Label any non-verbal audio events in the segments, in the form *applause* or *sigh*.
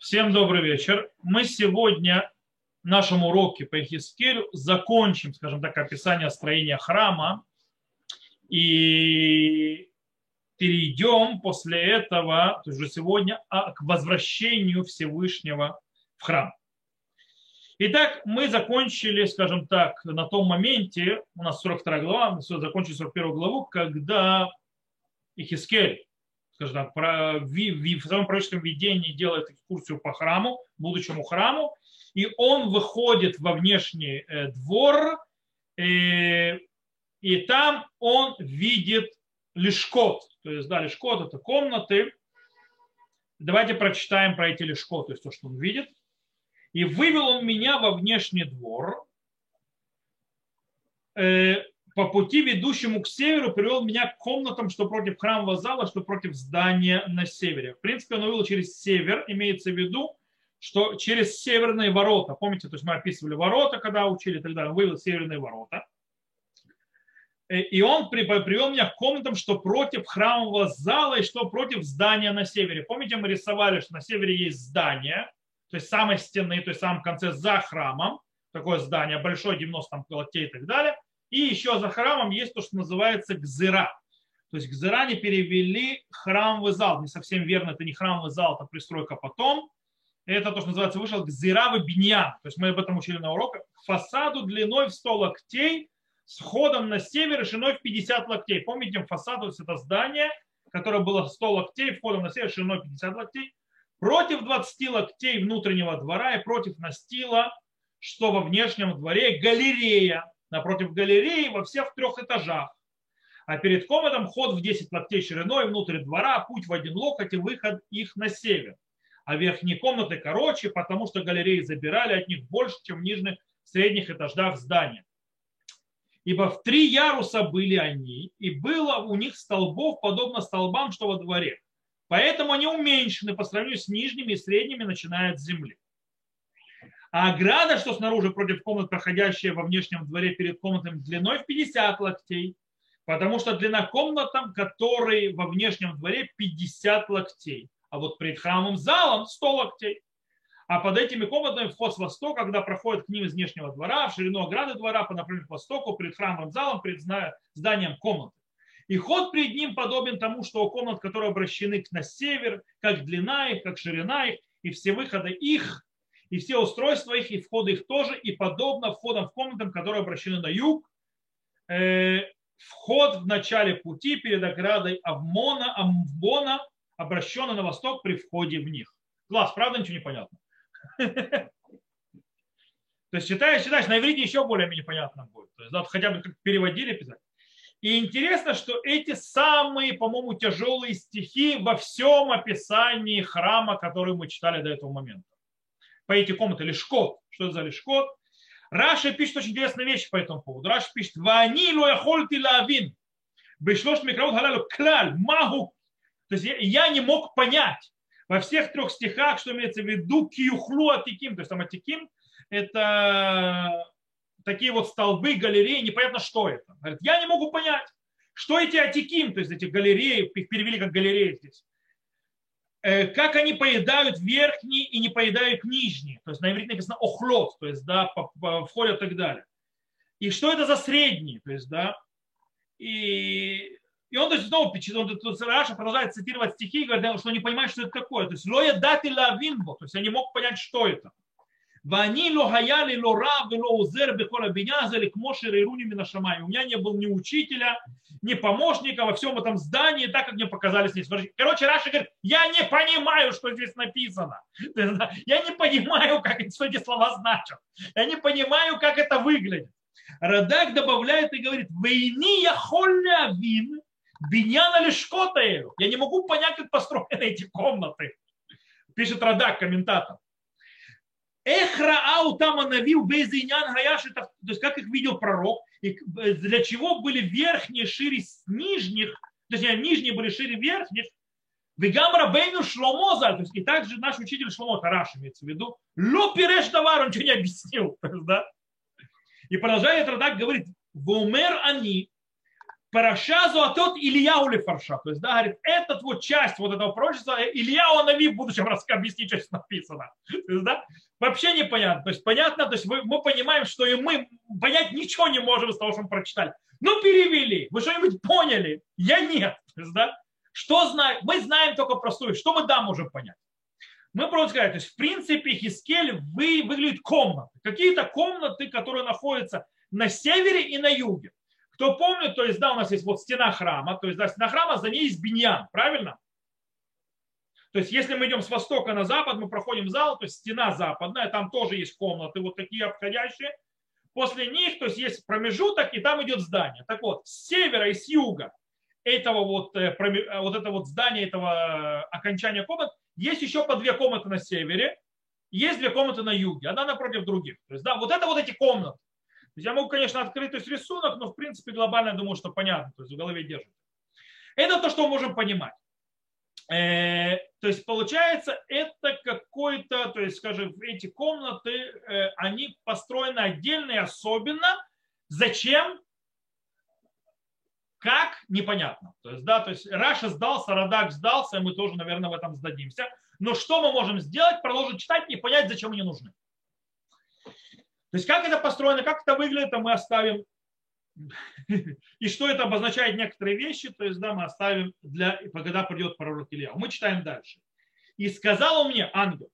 Всем добрый вечер. Мы сегодня в нашем уроке по Ихискелю закончим, скажем так, описание строения храма и перейдем после этого, то есть уже сегодня, а, к возвращению Всевышнего в храм. Итак, мы закончили, скажем так, на том моменте, у нас 42 глава, мы закончили 41 главу, когда Ихискель скажем так, про, в, в, в своем пророческом видении делает экскурсию по храму, будущему храму, и он выходит во внешний э, двор, э, и там он видит лишкот, то есть, да, лишкот это комнаты. Давайте прочитаем про эти лишкот, то есть то, что он видит. И вывел он меня во внешний двор, э, по пути, ведущему к северу, привел меня к комнатам, что против храмового зала, что против здания на севере. В принципе, он увидел через север, имеется в виду, что через северные ворота. Помните, то есть мы описывали ворота, когда учили и так далее. Он вывел северные ворота. Э, и он привел меня к комнатам, что против храмового зала и что против здания на севере. Помните, мы рисовали, что на севере есть здание, то есть самой стены, то есть в самом конце за храмом, такое здание, большое, 90 там локтей и так далее – и еще за храмом есть то, что называется гзыра. То есть гзыра не перевели храмовый зал. Не совсем верно, это не храмовый зал, это пристройка потом. Это то, что называется, вышел гзыра в биньян. То есть мы об этом учили на уроках. Фасаду длиной в 100 локтей с ходом на север и шириной в 50 локтей. Помните, фасад, то есть это здание, которое было 100 локтей, входом на север шириной 50 локтей. Против 20 локтей внутреннего двора и против настила, что во внешнем дворе галерея напротив галереи во всех трех этажах. А перед комнатом ход в 10 локтей шириной внутрь двора, путь в один локоть и выход их на север. А верхние комнаты короче, потому что галереи забирали от них больше, чем в нижних средних этажах здания. Ибо в три яруса были они, и было у них столбов, подобно столбам, что во дворе. Поэтому они уменьшены по сравнению с нижними и средними, начиная от земли. А ограда, что снаружи против комнат, проходящая во внешнем дворе перед комнатами длиной в 50 локтей, потому что длина комнат, который во внешнем дворе 50 локтей, а вот перед храмовым залом 100 локтей. А под этими комнатами вход с востока, когда проходит к ним из внешнего двора, в ширину ограды двора по направлению к востоку, перед храмовым залом, перед зданием комнаты. И ход перед ним подобен тому, что у комнат, которые обращены на север, как длина их, как ширина их, и все выходы их и все устройства их, и входы их тоже, и подобно входам в комнатам, которые обращены на юг, э, вход в начале пути перед оградой Авмона, Амвона, обращенный на восток при входе в них. Класс, правда ничего не понятно? *laughs* То есть читаешь, читаешь, на иврите еще более-менее понятно будет. То есть, да, хотя бы переводили, писать. И интересно, что эти самые, по-моему, тяжелые стихи во всем описании храма, который мы читали до этого момента по эти комнаты, לשכות. Что это за לשכות? Раши пишет очень интересные вещи по этому поводу. Раши пишет, «ואני לא יכולתי להבין, בשלוש מקראות הללו כלל, מה הוא». То есть я не мог понять во всех трех стихах, что имеется в виду киюхлу атиким. То есть там атиким – это такие вот столбы, галереи, непонятно, что это. Говорит, я не могу понять, что эти атиким, то есть эти галереи, их перевели как галереи здесь. Э, как они поедают верхние и не поедают нижние. То есть на иврите написано охлот, то есть да, входят и так далее. И что это за средние, то есть да. И, и он то есть, снова он, тут Раши продолжает цитировать стихи и говорит, что не понимает, что это такое. То есть לא ידעתי להבין בו, то есть я не мог понять, что это. ואני לא היה לי לא רב ולא עוזר בכל הבנין הזה אלא כמו שהראוני מן השמים. У меня не было ни учителя, ни помощника во всем этом здании, так как мне показали с небес. Короче, Раши говорит, я не понимаю, что здесь написано. *laughs* Я не понимаю, как, *laughs* что эти слова значат. Я не понимаю, как это выглядит. Радак добавляет и говорит, войни я холля вин, биняна лишкотаею. Я не могу понять, как построены эти комнаты. Пишет Радак, комментатор. Эхраау там анавил безинян гаяши, то есть как их видел пророк, и для чего были верхние шире нижних, то есть нижние были шире верхних, Вегам Рабейну Шломоза, то есть и также наш учитель Шломо Тараш имеется в виду, ло пиреш товар, он ничего не объяснил. *laughs* да? И продолжает Радак говорит, Вумер они, Парашазу, а тот Илья или Фарша. То есть, да, говорит, этот вот часть вот этого пророчества, Илья Нави в будущем раз объяснить, что здесь написано. То есть, да, вообще непонятно. То есть, понятно, то есть мы, мы понимаем, что и мы понять ничего не можем из того, что мы прочитали. Ну, перевели. Вы что-нибудь поняли? Я нет. То есть, да, что знаем? Мы знаем только простую. Что мы да можем понять? Мы просто сказать, то есть в принципе Хискель вы, выглядит комнаты. Какие-то комнаты, которые находятся на севере и на юге. Кто помнит, то есть, да, у нас есть вот стена храма, то есть, да, стена храма, за ней есть биньян, правильно? То есть, если мы идем с востока на запад, мы проходим зал, то есть стена западная, там тоже есть комнаты, вот такие обходящие. После них, то есть, есть промежуток, и там идет здание. Так вот, с севера и с юга этого вот, э, э, вот это вот здание, этого окончания комнат, есть еще по две комнаты на севере, есть две комнаты на юге, одна напротив других. То есть, да, вот это вот эти комнаты. Я могу, конечно, открыть то есть, рисунок, но в принципе глобально думаю, что понятно, то есть в голове держит. Это то, что мы можем понимать. Э, то есть получается, это какой-то, то есть, скажем, эти комнаты, э, они построены отдельно и особенно. Зачем? Как? Непонятно. То есть, да, то есть Раша сдался, Радак сдался, и мы тоже, наверное, в этом сдадимся. Но что мы можем сделать? Продолжить читать и понять, зачем они нужны. То есть как это построено, как это выглядит, мы оставим. И что это обозначает некоторые вещи, то есть да, мы оставим для, когда придет пророк Илья. Мы читаем дальше. И сказал он мне, ангел,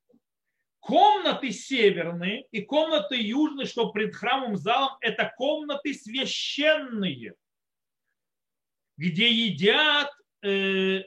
комнаты северные и комнаты южные, что пред храмом залом, это комнаты священные, где едят, э,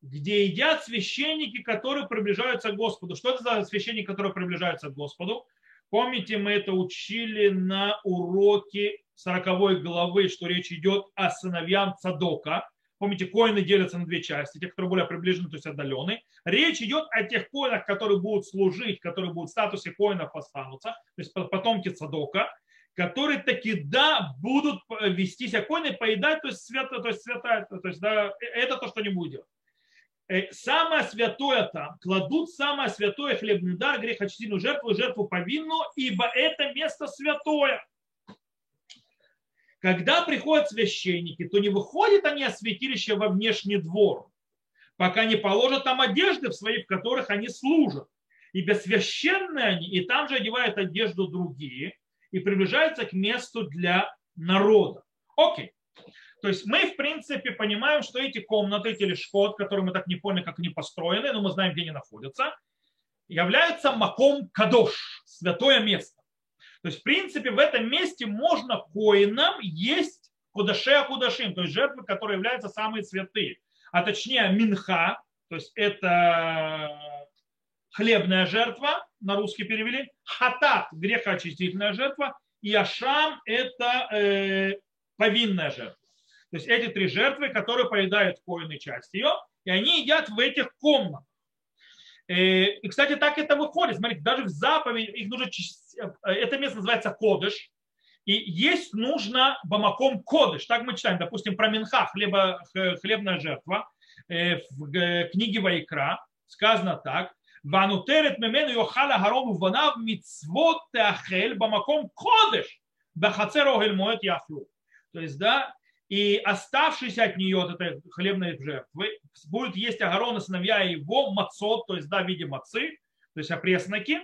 где едят священники, которые приближаются к Господу. Что это за священники, которые приближаются к Господу? Помните, мы это учили на уроке 40 главы, что речь идет о сыновьям Цадока. Помните, коины делятся на две части, те, которые более приближены, то есть отдаленные. Речь идет о тех коинах, которые будут служить, которые будут в статусе коинов останутся, то есть потомки Цадока, которые таки, да, будут вести себя коины, поедать, то есть свято, то есть святая, то есть да, это то, что они будут делать. Э, самое святое там, кладут самое святое хлебный дар, грехочтительную жертву, жертву повинную, ибо это место святое. Когда приходят священники, то не выходят они от святилища во внешний двор, пока не положат там одежды в свои, в которых они служат. Ибо священные они, и там же одевают одежду другие, и приближаются к месту для народа. Окей. То есть мы, в принципе, понимаем, что эти комнаты, эти лишкот, которые мы так не поняли, как они построены, но мы знаем, где они находятся, являются маком кадош, святое место. То есть, в принципе, в этом месте можно коинам есть кудаше кудашим, то есть жертвы, которые являются самые святые. А точнее минха, то есть это хлебная жертва, на русский перевели, хатат, грехоочистительная жертва, и ашам – это э, повинная жертва. То есть эти три жертвы, которые поедают коины часть ее, и они едят в этих комнатах. Э, и, кстати, так это выходит. Смотрите, даже в заповеди их нужно... Э, это место называется Кодыш. И есть нужно бамаком кодыш. Так мы читаем, допустим, про Минха, хлеба, хлебная жертва. Э, в книге Вайкра сказано так. Ванутерет мемену йохала гарому ванав мицвот теахель бамаком кодыш. Бахацер огель моет яхлу. То есть, да, и оставшийся от нее от этой хлебной жертвы будет есть Агарона, сыновья его, мацот, то есть да, в виде мацы, то есть опресноки,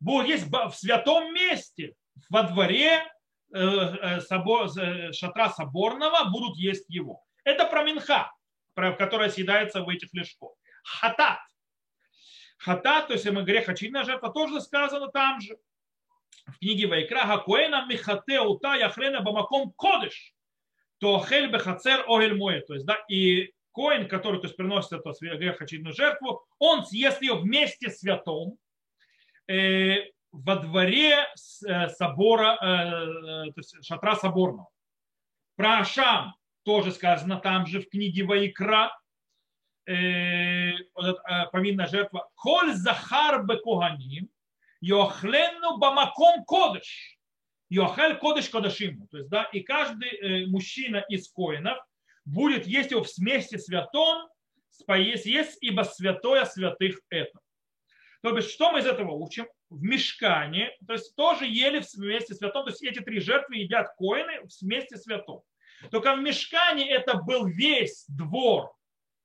будут есть в святом месте, во дворе э, э, собор, э, шатра соборного, будут есть его. Это про минха, которая съедается в этих лешках. Хатат. Хатат, то есть грех очевидная жертва, тоже сказано там же. В книге Вайкра, Хакуэна Михате Ута Яхрена Бамаком Кодыш то хель бехацер огель мое. То есть, да, и коин, который то есть, приносит эту грехочидную жертву, он съест ее вместе с святом э, во дворе э, собора, э, то есть шатра соборного. Про Ашам тоже сказано там же в книге Ваикра, э, вот, э, повинная жертва. Коль захар бекуганим, йохленну бамаком кодыш. Йохаль кодыш кодашиму. То есть, да, и каждый э, мужчина из коинов будет есть его в смеси святом, есть, ибо святое святых это. То есть, что мы из этого учим? В мешкане, то есть тоже ели в вместе святом, то есть эти три жертвы едят коины в вместе святом. Только в мешкане это был весь двор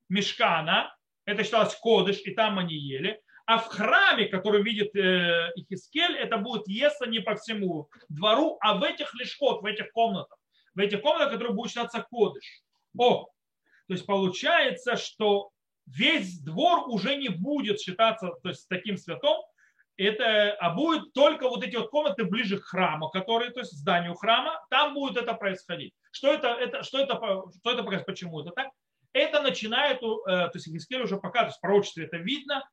мешкана, это считалось кодыш, и там они ели. А в храме, который видит э, Ихискель, это будет естся не по всему двору, а в этих лишкот, в этих комнатах. В этих комнатах, которые будут считаться кодыш. О, то есть получается, что весь двор уже не будет считаться то есть, таким святым, это, а будет только вот эти вот комнаты ближе к храму, которые, то есть зданию храма, там будет это происходить. Что это, это, что это, что это происходит, почему это так? Это начинает, э, то есть Хискель уже показывает, в пророчестве это видно,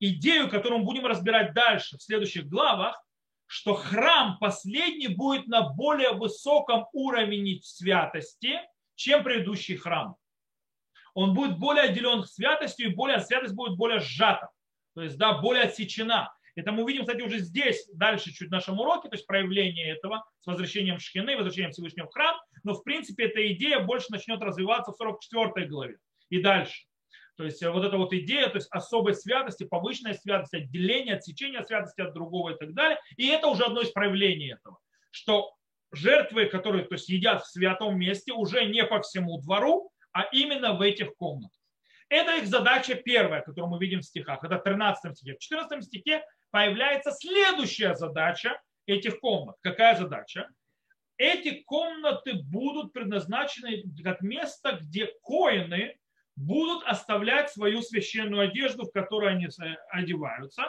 идею, которую мы будем разбирать дальше в следующих главах, что храм последний будет на более высоком уровне святости, чем предыдущий храм. Он будет более отделен святостью, и более, святость будет более сжата, то есть да, более отсечена. Это мы увидим, кстати, уже здесь, дальше чуть в нашем уроке, то есть проявление этого с возвращением Шхины, возвращением Всевышнего в храм. Но, в принципе, эта идея больше начнет развиваться в 44 главе и дальше. То есть вот эта вот идея, то есть особой святости, повышенной святости, отделения, отсечения святости от другого и так далее. И это уже одно из проявлений этого, что жертвы, которые то есть, едят в святом месте, уже не по всему двору, а именно в этих комнатах. Это их задача первая, которую мы видим в стихах. Это в 13 стихе. В 14 стихе появляется следующая задача этих комнат. Какая задача? Эти комнаты будут предназначены как место, где коины будут оставлять свою священную одежду, в которой они одеваются.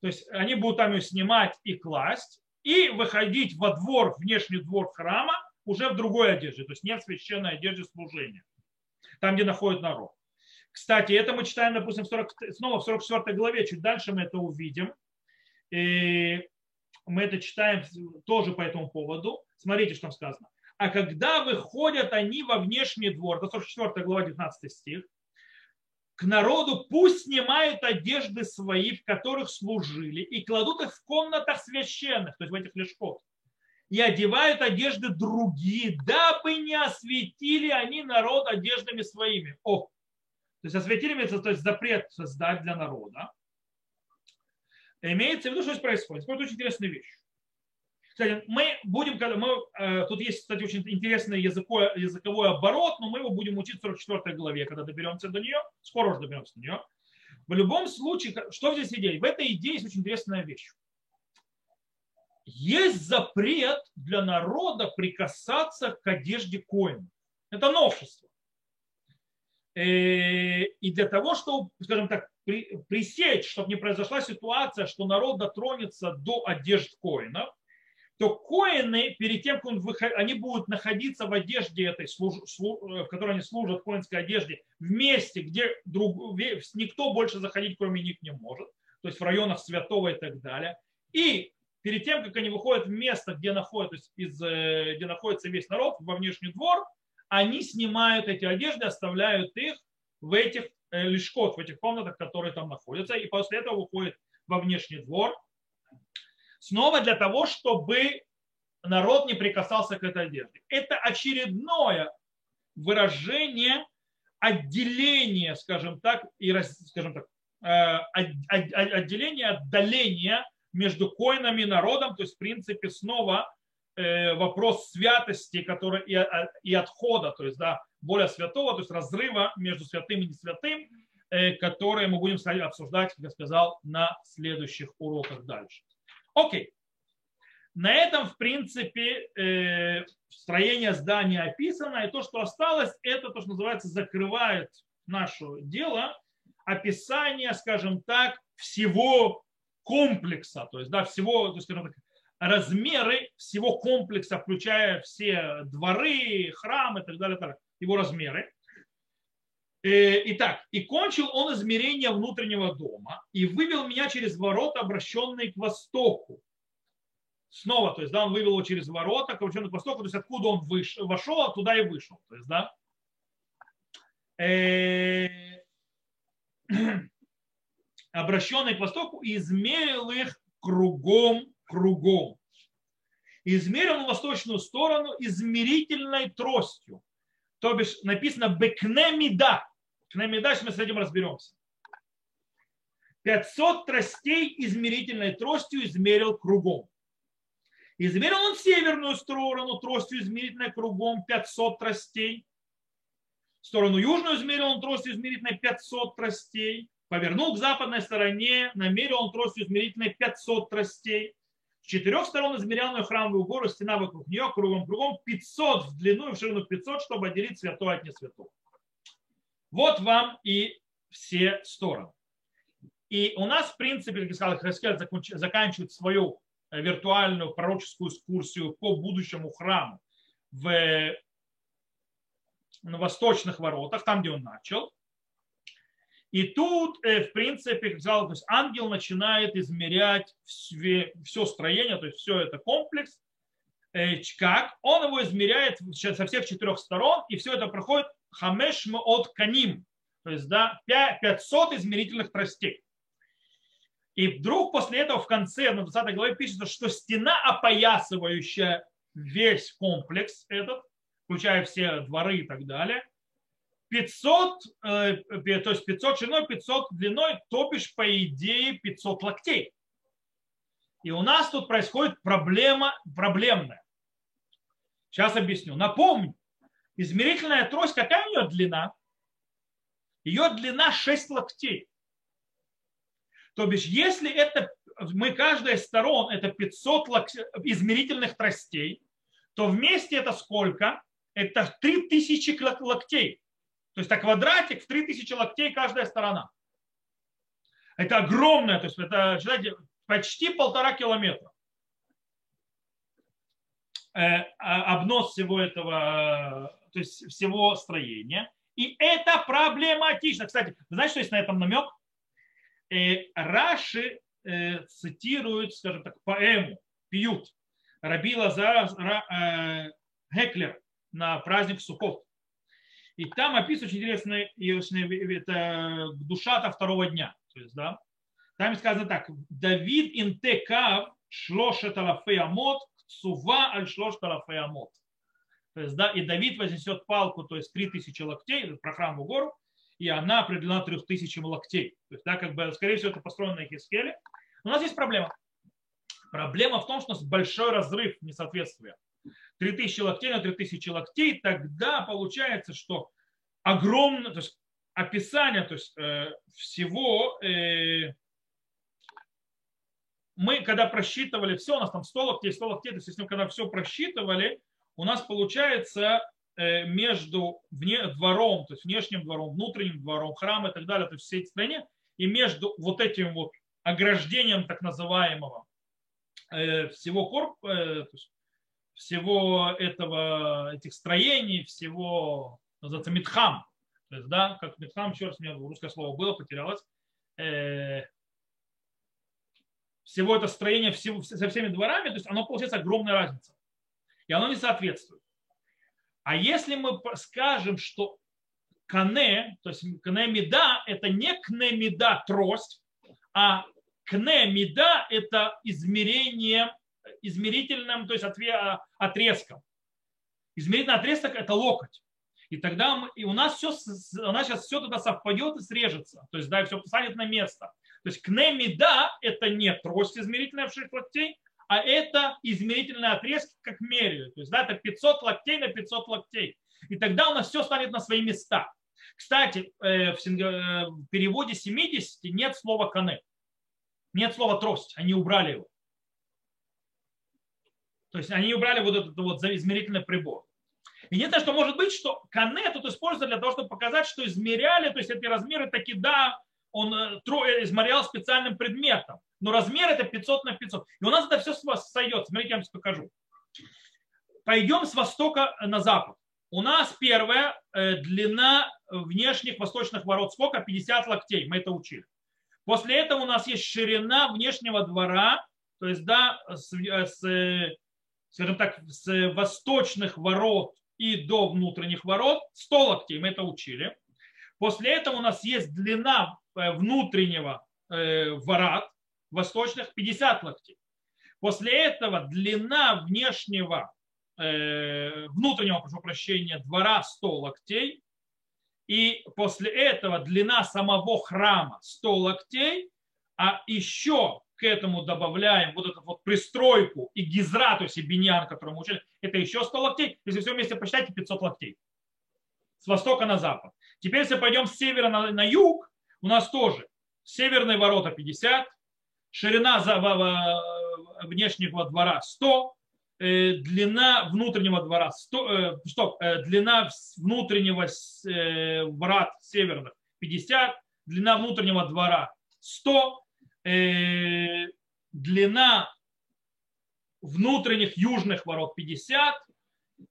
То есть они будут там ее снимать и класть, и выходить во двор, внешний двор храма уже в другой одежде, то есть не в священной одежде служения, там, где находит народ. Кстати, это мы читаем, допустим, 40, снова в 44 главе, чуть дальше мы это увидим. И мы это читаем тоже по этому поводу. Смотрите, что там сказано. А когда выходят они во внешний двор, это 44 глава, 19 стих, к народу пусть снимают одежды свои, в которых служили, и кладут их в комнатах священных, то есть в этих лешках, и одевают одежды другие, дабы не осветили они народ одеждами своими. О, то есть осветили, то есть запрет создать для народа. Имеется в виду, что здесь происходит. Это очень интересная вещь. Кстати, мы будем, мы, э, тут есть, кстати, очень интересный языковой, языковой оборот, но мы его будем учить в 44 главе, когда доберемся до нее. Скоро уже доберемся до нее. В любом случае, что здесь идея? В этой идее есть очень интересная вещь. Есть запрет для народа прикасаться к одежде коина. Это новшество. Э, и для того, чтобы, скажем так, пресечь, чтобы не произошла ситуация, что народ дотронется до одежд коинов, то коины, перед тем, как он выход... они будут находиться в одежде этой, служ... в которой они служат, в коинской одежде, в месте, где друг... никто больше заходить, кроме них, не может, то есть в районах святого и так далее. И перед тем, как они выходят в место, где, находится, из, э, где находится весь народ, во внешний двор, они снимают эти одежды, оставляют их в этих э, лишкот, в этих комнатах, которые там находятся, и после этого выходят во внешний двор, Снова для того, чтобы народ не прикасался к этой одежде. Это очередное выражение отделения, скажем так, и, скажем так, э, отделение, отдаления между коинами и народом, то есть, в принципе, снова э, вопрос святости который, и, а, и отхода, то есть, да, более святого, то есть разрыва между святым и не святым, э, которые мы будем обсуждать, как я сказал, на следующих уроках дальше. Окей. На этом, в принципе, э, строение здания описано, и то, что осталось, это то, что называется, закрывает наше дело, описание, скажем так, всего комплекса, то есть, да, всего, то есть, так, размеры всего комплекса, включая все дворы, храмы и так далее, так, его размеры. Э, итак, и кончил он измерение внутреннего дома и вывел меня через ворота, обращенные к востоку. Снова, то есть, да, он вывел его через ворота, обращенные к востоку, то есть, откуда он вышел, вошел, туда и вышел. То есть, да. Э, *clears throat* обращенные к востоку, измерил их кругом, кругом. Измерил восточную сторону измерительной тростью то бишь написано бекнемида. Кнемида, мы с этим разберемся. 500 тростей измерительной тростью измерил кругом. Измерил он северную сторону тростью измерительной кругом 500 тростей. Сторону южную измерил он тростью измерительной 500 тростей. Повернул к западной стороне, намерил он тростью измерительной 500 тростей. С четырех сторон измерял на храмовую гору, стена вокруг нее кругом кругом 500 в длину и в ширину 500, чтобы отделить святое от несвятого. Вот вам и все стороны. И у нас, в принципе, как я сказал, Хаскель заканчивает свою э, виртуальную пророческую экскурсию по будущему храму в, восточных воротах, там, где он начал. И тут, э, в принципе, как сказал, то есть ангел начинает измерять все строение, то есть все это комплекс. Э, как? Он его измеряет со всех четырех сторон, и все это проходит хамеш от каним, то есть да, 500 измерительных тростей. И вдруг после этого в конце, на 20 главе пишется, что стена, опоясывающая весь комплекс этот, включая все дворы и так далее, 500, э, то есть 500 шириной, 500 длиной, то бишь по идее 500 локтей. И у нас тут происходит проблема проблемная. Сейчас объясню. Напомню, измерительная трость, какая у нее длина? Ее длина 6 локтей. То бишь, если это мы каждая из сторон это 500 измерительных тростей, то вместе это сколько? Это 3000 локтей. То есть это квадратик в 3000 локтей каждая сторона. Это огромное, то есть это, считайте, почти полтора километра. Э, а, обнос всего этого, то есть всего строения. И это проблематично. Кстати, вы знаете, что есть на этом намек? Э, Раши э, цитирует, скажем так, поэму, пьют Раби Лазар Геклер на праздник Суккот. И там описывается очень это душа-то второго дня. То есть, да, там сказано так. Давид интекав шлошет алафеямот сува аль шлошет алафеямот. То есть, да, и Давид вознесет палку, то есть 3000 локтей, про храмовую гору, и она определена 3000 локтей. То есть, да, как бы, скорее всего, это построено на Хискеле. У нас есть проблема. Проблема в том, что у нас большой разрыв несоответствия. 3000 локтей на 3000 локтей, тогда получается, что огромное, то есть описание то есть, э, всего, э, мы когда просчитывали все, у нас там 100 локтей, 100 локтей, то есть если мы когда все просчитывали, у нас получается э, между вне, двором, то есть внешним двором, внутренним двором, храм и так далее, то есть всей стране, и между вот этим вот ограждением так называемого э, всего корп, э, всего этого, этих строений, всего, называется, Митхам. То есть, да, как Митхам, раз, у меня русское слово было, потерялось. Э, всего это строение всего, со всеми дворами, то есть оно получается огромная разница. И оно не соответствует. А если мы скажем, что кане, то есть кане меда, это не кне меда трость, а кне меда это измерение измерительным, то есть отрезком. Измерительный отрезок это локоть. И тогда мы, и у нас все, у нас сейчас все туда совпадет и срежется. То есть, да, все станет на место. То есть кнемида это не трость измерительная в 6 локтей, а это измерительный отрезки, как меряют. То есть, да, это 500 локтей на 500 локтей. И тогда у нас все станет на свои места. Кстати, э, в переводе 70 нет слова кане. Нет слова трость. Они убрали его. То есть они убрали вот этот вот измерительный прибор. Единственное, что может быть, что кане тут используется для того, чтобы показать, что измеряли, то есть эти размеры таки, да, он э, э, измерял специальным предметом. Но размер это 500 на 500. И у нас это все сойдет. Смотрите, я вам покажу. Пойдем с востока на запад. У нас первая э, длина внешних восточных ворот сколько? 50 локтей. Мы это учили. После этого у нас есть ширина внешнего двора, то есть, да, с, с, скажем так, с восточных ворот и до внутренних ворот 100 локтей, мы это учили. После этого у нас есть длина э, внутреннего э, ворот восточных 50 локтей. После этого длина внешнего, э, внутреннего, прошу прощения, двора 100 локтей. И после этого длина самого храма 100 локтей, а еще к этому добавляем вот эту вот пристройку и гизра, то есть и биньян, который мы учили, это еще 100 локтей. Если все вместе посчитайте, 500 локтей. С востока на запад. Теперь, если пойдем с севера на, на юг, у нас тоже северные ворота 50, ширина за, внешнего двора 100, э, длина внутреннего двора 100, э, стоп, э, длина внутреннего врат северных 50, длина внутреннего двора 100, э, длина внутренних южных ворот 50,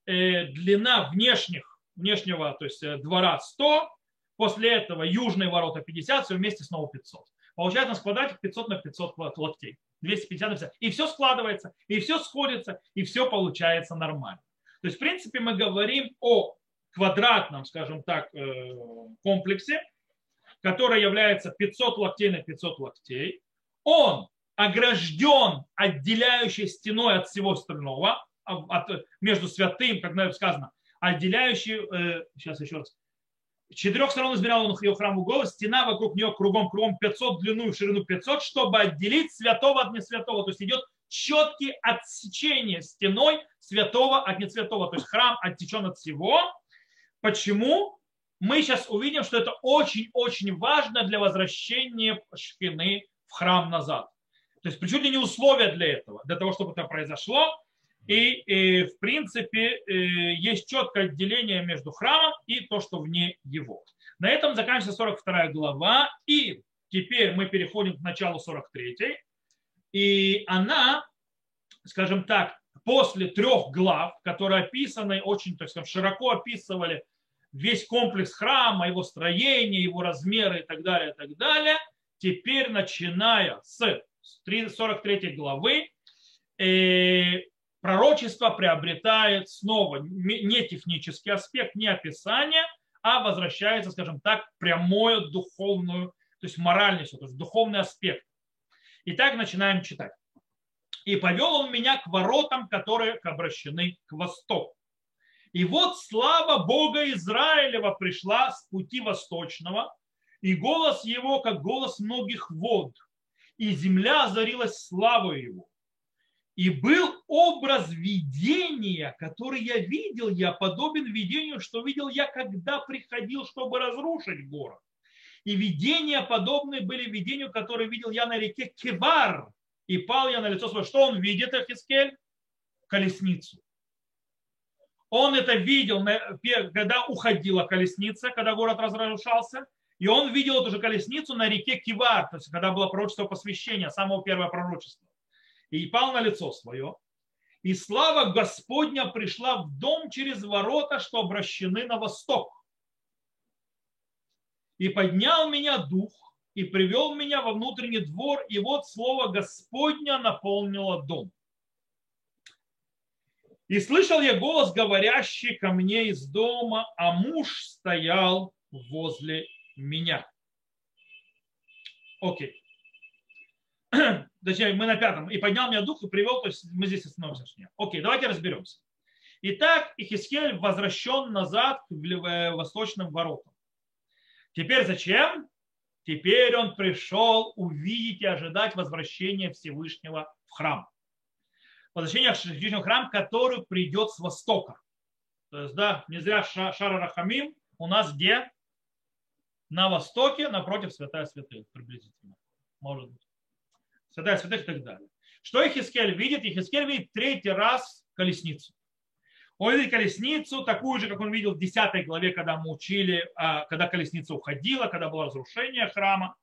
э, длина внешних, внешнего то есть двора 100, после этого южные ворота 50, все вместе снова 500. Получается у нас квадратик 500 на 500 локтей. 250 на 50. И все складывается, и все сходится, и все получается нормально. То есть, в принципе, мы говорим о квадратном, скажем так, э, комплексе, который является 500 локтей на 500 локтей, он огражден отделяющей стеной от всего остального, от, между святым, как сказано, отделяющий, э, сейчас еще раз, четырех сторон измерял он ее храм угол, стена вокруг нее кругом, кругом 500, длину и ширину 500, чтобы отделить святого от несвятого. То есть идет четкие отсечение стеной святого от несвятого. То есть храм оттечен от всего. Почему? мы сейчас увидим, что это очень-очень важно для возвращения шхины в храм назад. То есть чуть ли не условия для этого, для того, чтобы это произошло. И, и в принципе э, есть четкое отделение между храмом и то, что вне его. На этом заканчивается 42 глава. И теперь мы переходим к началу 43. И она, скажем так, после трех глав, которые описаны, очень так скажем, широко описывали весь комплекс храма, его строение, его размеры и так далее, и так далее, теперь начиная с 43 главы, пророчество приобретает снова не технический аспект, не описание, а возвращается, скажем так, прямую духовную, то есть моральность, то есть духовный аспект. Итак, начинаем читать. И повел он меня к воротам, которые обращены к востоку. И вот слава Бога Израилева пришла с пути восточного, и голос его, как голос многих вод, и земля озарилась славой его. И был образ видения, который я видел, я подобен видению, что видел я, когда приходил, чтобы разрушить город. И видения подобные были видению, которое видел я на реке Кевар. И пал я на лицо свое. Что он видит, Эхискель? Колесницу. Он это видел, когда уходила колесница, когда город разрушался. И он видел эту же колесницу на реке Кивар, то есть когда было пророчество посвящения, самого первого пророчества. И пал на лицо свое. И слава Господня пришла в дом через ворота, что обращены на восток. И поднял меня дух, и привел меня во внутренний двор, и вот слово Господня наполнило дом. И слышал я голос, говорящий ко мне из дома, а муж стоял возле меня. Окей. *clears throat* Точнее, мы на пятом. И поднял меня дух и привел, то есть мы здесь остановимся. Окей, давайте разберемся. Итак, Ихискель возвращен назад к восточным воротам. Теперь зачем? Теперь он пришел увидеть и ожидать возвращения Всевышнего в храм возвращение в Всевышний храм, который придет с востока. То есть, да, не зря Шара Рахамим у нас где? На востоке, напротив Святая Святых, приблизительно. Может быть. Святая Святых и так далее. Что Ихискель видит? Ихискель видит третий раз колесницу. Он видит колесницу, такую же, как он видел в 10 главе, когда мы учили, а, когда колесница уходила, когда было разрушение храма.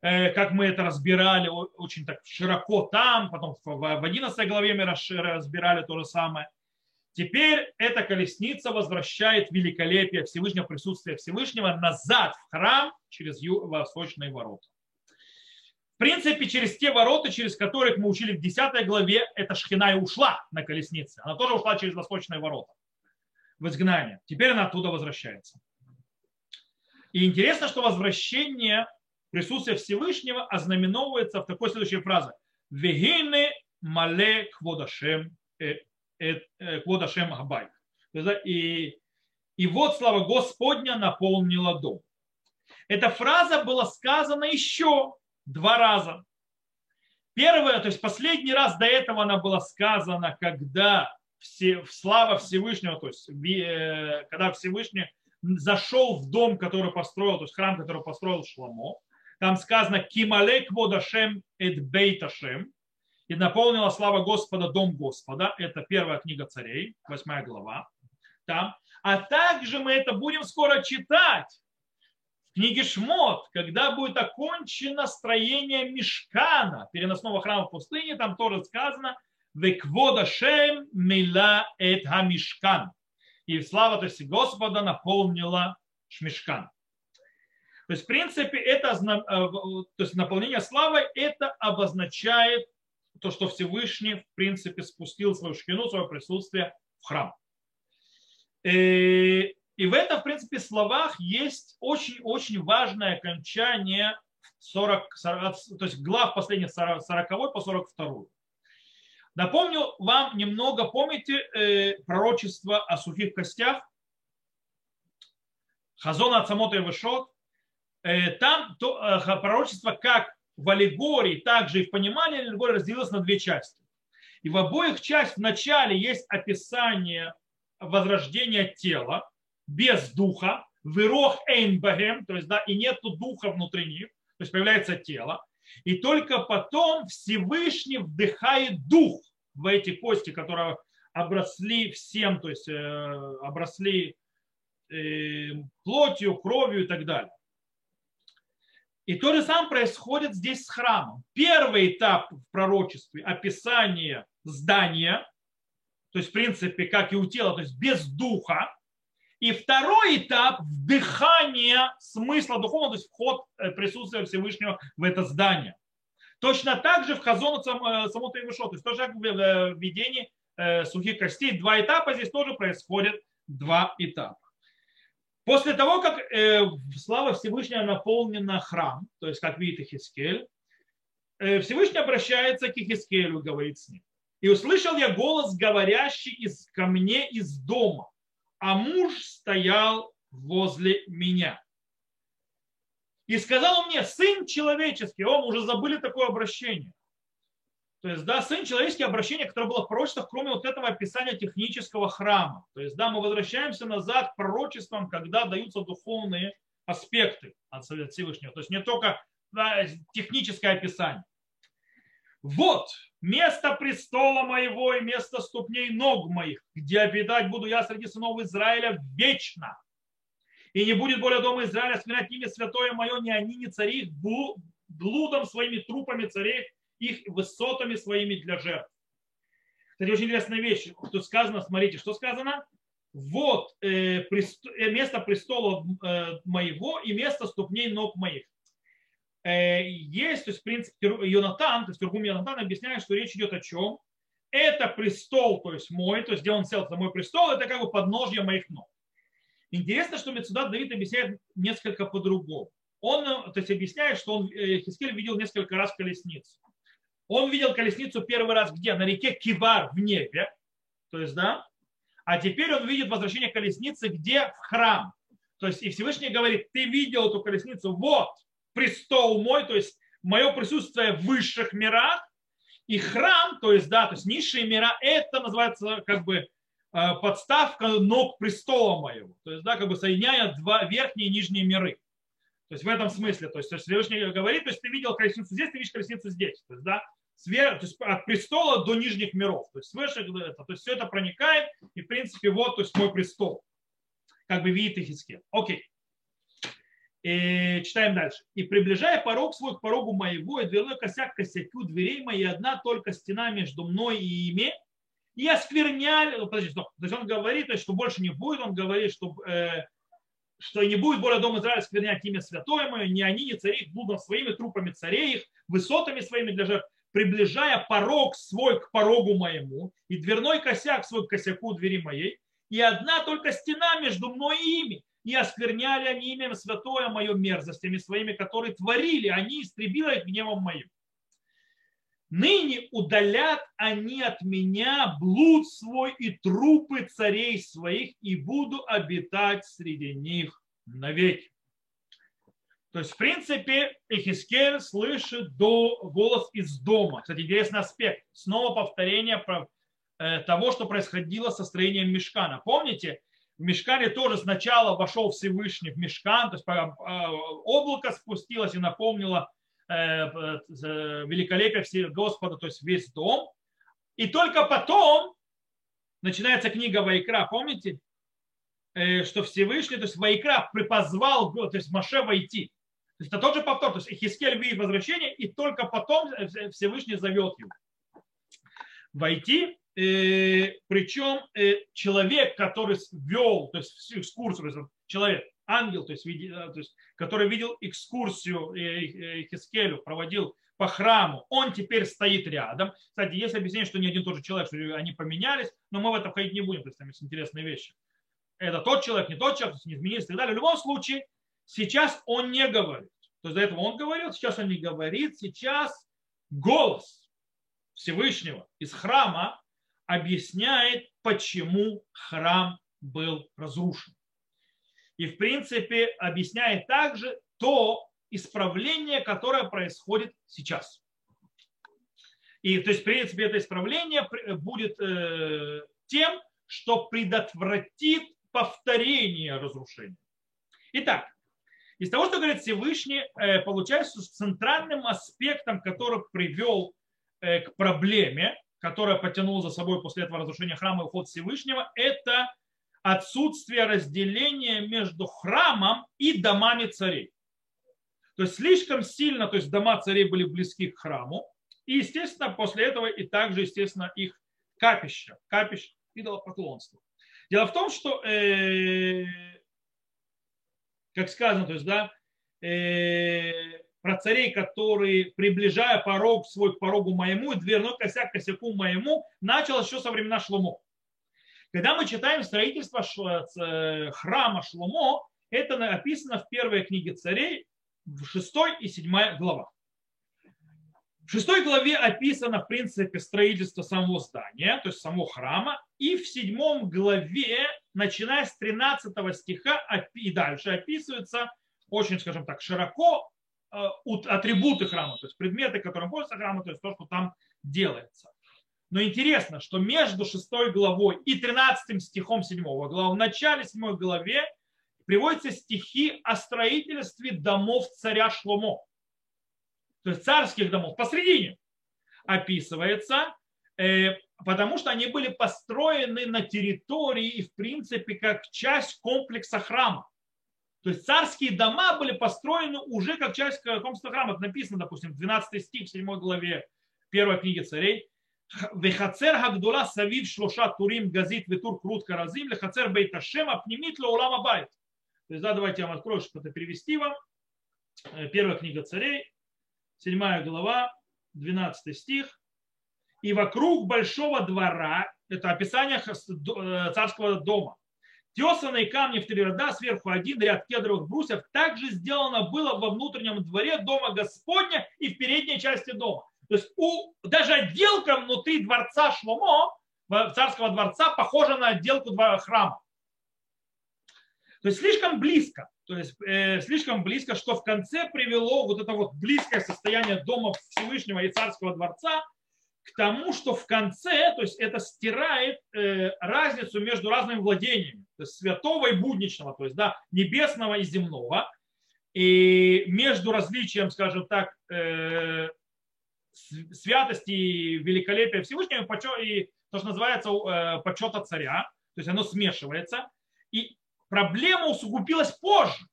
Э, как мы это разбирали очень так широко там, потом в 11 главе мы разбирали то же самое. Теперь эта колесница возвращает великолепие Всевышнего присутствия Всевышнего назад в храм через восточные ворота. В принципе, через те ворота, через которых мы учили в 10 главе, эта шхина и ушла на колеснице. Она тоже ушла через восточные ворота в изгнание. Теперь она оттуда возвращается. И интересно, что возвращение присутствие Всевышнего ознаменовывается в такой следующей фразе. Вегине мале кводашем э, э, э, кводашем габай. И, и вот слава Господня наполнила дом. Эта фраза была сказана еще два раза. Первое, то есть последний раз до этого она была сказана, когда все, слава Всевышнего, то есть э, когда Всевышний зашел в дом, который построил, то есть храм, который построил Шламо, там сказано «Кималек водашем эд бейташем», и наполнила слава Господа дом Господа. Это первая книга царей, восьмая глава. Там. А также мы это будем скоро читать в книге Шмот, когда будет окончено строение Мешкана, переносного храма в пустыне, там тоже сказано «Веквода шем мила эт хамишкан». И слава то есть Господа наполнила Шмешкан. То есть, в принципе, это э, то есть наполнение славой, это обозначает то, что Всевышний, в принципе, спустил свою шкину, свое присутствие в храм. Э, и в этом, в принципе, словах есть очень-очень важное окончание 40, 40, то есть глав последних 40 по 42. Напомню вам немного, помните э, пророчество о сухих костях? Хазон от Самота и Вышот. Э, там то, э, пророчество как в аллегории, также и в понимании аллегории разделилось на две части. И в обоих частях в начале есть описание возрождения тела без духа, вирох эйнбагем, то есть да, и нету духа внутри них, то есть появляется тело. И только потом Всевышний вдыхает дух в эти кости, которые обросли всем, то есть э, обросли э, плотью, кровью и так далее. И то же самое происходит здесь с храмом. Первый этап в пророчестве – описание здания, то есть в принципе, как и у тела, то есть без духа. И второй этап – вдыхание смысла духовного, то есть вход э, присутствия Всевышнего в это здание. Точно так же в Хазону э, самото и то есть тоже как в э, введении сухих костей, два этапа, здесь тоже происходит два этапа. После того, как э, слава Всевышнего наполнена храм, то есть как видит Ихискель, э, Всевышний обращается к Ихискелю говорит с ним. И услышал я голос, говорящий из, ко мне из дома, а муж стоял возле меня. И сказал мне, сын человеческий, о, мы уже забыли такое обращение. То есть, да, сын человеческие обращение, которое было в пророчествах, кроме вот этого описания технического храма. То есть, да, мы возвращаемся назад к пророчествам, когда даются духовные аспекты от Всевышнего. То есть, не только да, техническое описание. Вот место престола моего и место ступней ног моих, где обитать буду я среди сынов Израиля вечно. И не будет более дома Израиля смирять имя святое мое, ни они, ни цари, блудом своими трупами царей их высотами своими для жертв. Кстати, очень интересная вещь. Тут сказано, смотрите, что сказано? Вот э, прест... Э, место престола э, моего и место ступней ног моих. Э, есть, то есть, в принципе, Йонатан, то есть Тургум Йонатан объясняет, что речь идет о чем? Это престол, то есть мой, то есть где он сел, это мой престол, это как бы подножье моих ног. Интересно, что Мецудат Давид объясняет несколько по-другому. Он то есть, объясняет, что он, э, Хискель видел несколько раз колесницу. Он видел колесницу первый раз где? На реке Кивар в небе. То есть, да. А теперь он видит возвращение колесницы где? В храм. То есть и Всевышний говорит, ты видел эту колесницу, вот престол мой, то есть мое присутствие в высших мирах, и храм, то есть, да, то есть низшие мира, это называется как бы э, подставка ног престола моего. То есть, да, как бы соединяя два верхние и нижние миры. То есть в этом смысле, то есть, то есть Всевышний говорит, то есть ты видел колесницу здесь, ты видишь колесницу здесь. То есть, да, свер, то есть от престола до нижних миров. То есть свыше то есть все это проникает, и в принципе вот то есть мой престол. Как бы видит Ихискель. Окей. И читаем дальше. «И приближая порог свой к порогу моего, и дверной косяк к косяку дверей моей, одна только стена между мной и ими, и оскверняли...» Подожди, стоп. То есть он говорит, то есть, что больше не будет, он говорит, что, э, что не будет более дом Израиля сквернять имя святое мое, ни они, ни цари их будут своими трупами царей их, высотами своими для жертв, приближая порог свой к порогу моему, и дверной косяк свой к косяку двери моей, и одна только стена между мной и ими. И оскверняли они имя святое мое мерзостями своими, которые творили, они истребили их гневом моим. Ныне удалят они от меня блуд свой и трупы царей своих, и буду обитать среди них навеки. То есть, в принципе, Эхискель слышит до, голос из дома. Кстати, интересный аспект. Снова повторение про, э, того, что происходило со строением Мешкана. Помните, в Мешкане тоже сначала вошел Всевышний в Мешкан, то есть э, облако спустилось и напомнило э, э, великолепие Господа, то есть весь дом. И только потом начинается книга Вайкра, помните? Что Всевышний, то есть Вайкра припозвал, то есть Маше войти. То есть это тот же повтор. То есть Хискель видит возвращение, и только потом Всевышний зовет его. Войти, причем э, человек, который вел, то есть экскурсию, человек, ангел, то есть, то есть который видел экскурсию э, Хискелю, проводил по храму, он теперь стоит рядом. Кстати, есть объяснение, что не один и тот же человек, что они поменялись, но мы в это входить не будем, потому что интересные вещи. Это тот человек, не тот человек, не изменились и так далее. В любом случае, Сейчас он не говорит. То есть до этого он говорил, сейчас он не говорит. Сейчас голос Всевышнего из храма объясняет, почему храм был разрушен. И, в принципе, объясняет также то исправление, которое происходит сейчас. И, то есть, в принципе, это исправление будет э, тем, что предотвратит повторение разрушения. Итак, из того, что говорит Всевышний, э, получается, что центральным аспектом, который привел э, к проблеме, которая потянула за собой после этого разрушения храма и уход Всевышнего, это отсутствие разделения между храмом и домами царей. То есть слишком сильно, то есть дома царей были близки к храму, и, естественно, после этого и также, естественно, их капища, капищ идолопоклонства. Дело в том, что э, как сказано, то есть, да, э, про царей, которые, приближая порог свой к порогу моему, и дверной косяк косяку моему, началось еще со времена Шломо. Когда мы читаем строительство э, храма Шломо, это написано в первой книге царей, в шестой и седьмой главах. В шестой главе описано, в принципе, строительство самого здания, то есть самого храма, и в седьмом главе, начиная с 13 стиха и дальше, описываются очень, скажем так, широко атрибуты храма, то есть предметы, которым пользуется храма, то есть то, что там делается. Но интересно, что между шестой главой и 13 стихом 7 главы, в начале 7 главе приводятся стихи о строительстве домов царя Шломо то есть царских домов, посредине описывается, э, потому что они были построены на территории и, в принципе, как часть комплекса храма. То есть царские дома были построены уже как часть каком-то храма. Это написано, допустим, 12 стих, 7 главе первой книги царей. Вехацер Хагдула Савив Шлоша Турим Газит Витур Крут Каразим Лехацер Бейташем Апнимит Лаулама Байт. То есть, да, давайте я вам открою, чтобы это перевести вам. Э, первая книга царей, 7 глава, 12 стих. И вокруг большого двора, это описание э, царского дома, тесанные камни в три ряда, сверху один ряд кедровых брусьев, также сделано было во внутреннем дворе дома Господня и в передней части дома. То есть у, даже отделка внутри дворца Шломо, царского дворца, похожа на отделку храма. То есть слишком близко то есть э, слишком близко, что в конце привело вот это вот близкое состояние дома Всевышнего и царского дворца к тому, что в конце, то есть это стирает э, разницу между разными владениями, то есть святого и будничного, то есть да, небесного и земного, и между различием, скажем так, э, святости и великолепия Всевышнего и то, что называется э, почета царя, то есть оно смешивается. И Проблема усугубилась позже.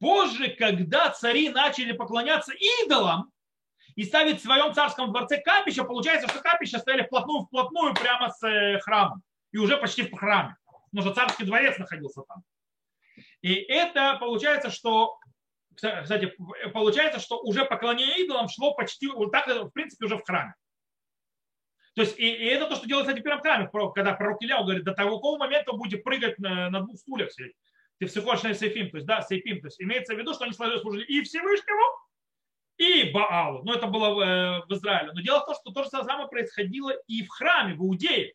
Позже, когда цари начали поклоняться идолам и ставить в своем царском дворце капища, получается, что капища стояли вплотную, вплотную прямо с э, храмом. И уже почти в храме. Потому что царский дворец находился там. И это получается, что кстати, получается, что уже поклонение идолам шло почти, вот так, в принципе, уже в храме. То есть, и, и это то, что делается теперь в храме, когда пророк Ильяу говорит, до того момента будете прыгать на, на двух стульях сидеть. Ты все хочешь на сейфим, то есть, да, сейфим, то есть, имеется в виду, что они служили и Всевышнему, и Баалу. Но это было э, в Израиле. Но дело в том, что то же самое происходило и в храме, в Иудее.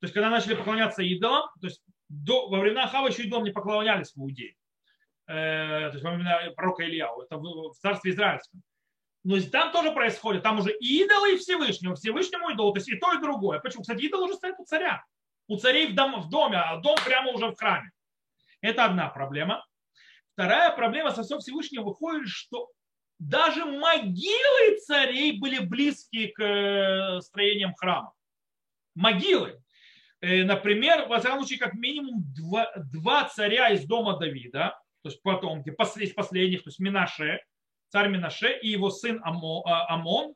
То есть, когда начали поклоняться идолам, то есть до, во времена Хава еще идолам не поклонялись в Иудее. э, то есть во времена пророка Ильяу, это в, царстве израильском. Но там тоже происходит, там уже и идолы, и Всевышнему, Всевышнему идолу, то есть и то, и другое. Почему? Кстати, идол уже стоит у царя. У царей в, дом, в доме, а дом прямо уже в храме. Это одна проблема. Вторая проблема со всего Всевышнего выходит, что даже могилы царей были близки к э, строениям храма. Могилы. Э, например, во всяком случае, как минимум два, два царя из дома Давида, то есть потомки, из последних, то есть Минаше, царь Минаше и его сын а, Амон,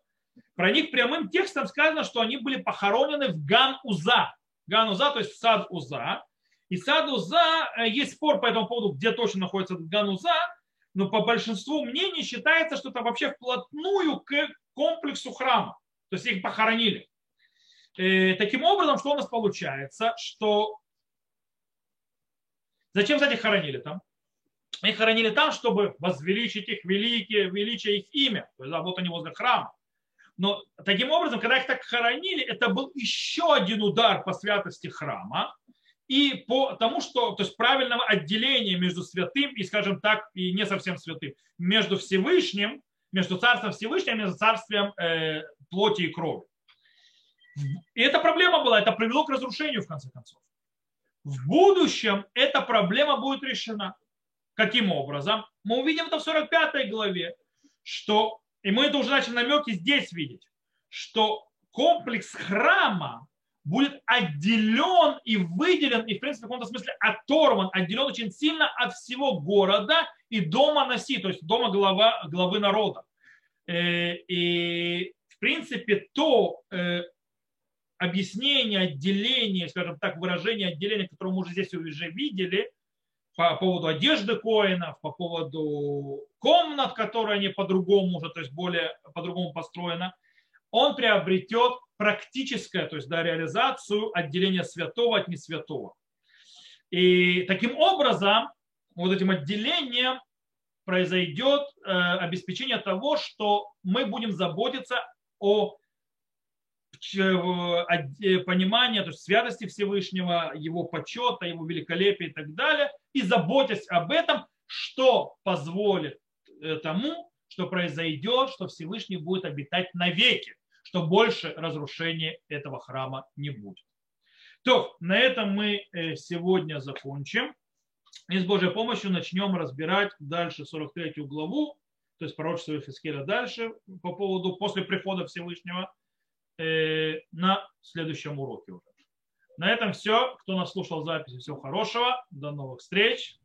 про них прямым текстом сказано, что они были похоронены в Ган-Уза. Ган-Уза, то есть сад Уза. И сад Уза, э, есть спор по этому поводу, где точно находится Ган-Уза, но по большинству мнений считается, что это вообще вплотную к комплексу храма. То есть их похоронили. Э, таким образом, что у нас получается, что зачем, кстати, хоронили там? Их хоронили там, чтобы возвеличить их великие, величие их имя. То есть, вот они возле храма. Но таким образом, когда их так хоронили, это был еще один удар по святости храма и по тому, что, то есть правильного отделения между святым и, скажем так, и не совсем святым, между Всевышним, между царством Всевышним и между царством э, плоти и крови. И эта проблема была, это привело к разрушению в конце концов. В будущем эта проблема будет решена. Каким образом? Мы увидим это в 45 главе, что, и мы это уже начали намеки здесь видеть, что комплекс храма будет отделен и выделен, и в принципе в каком-то смысле оторван, отделен очень сильно от всего города и дома Наси, то есть дома глава, главы народа. Э, и в принципе то э, объяснение отделения, скажем так, выражение отделения, которое мы уже здесь уже видели, по поводу одежды коинов, по поводу комнат, которые они по-другому уже, то есть более по-другому построено, он приобретет практическое, то есть да, реализацию отделения святого от несвятого. И таким образом, вот этим отделением произойдет э, обеспечение того, что мы будем заботиться о э, понимании то есть святости Всевышнего, его почета, его великолепия и так далее, и заботясь об этом, что позволит э, тому, что произойдет, что Всевышний будет обитать навеки что больше разрушения этого храма не будет. То, на этом мы э, сегодня закончим. И с Божьей помощью начнем разбирать дальше 43 главу, то есть пророчество Ефискеля дальше по поводу после прихода Всевышнего э, на следующем уроке уже. На этом все. Кто нас слушал записи, всего хорошего. До новых встреч.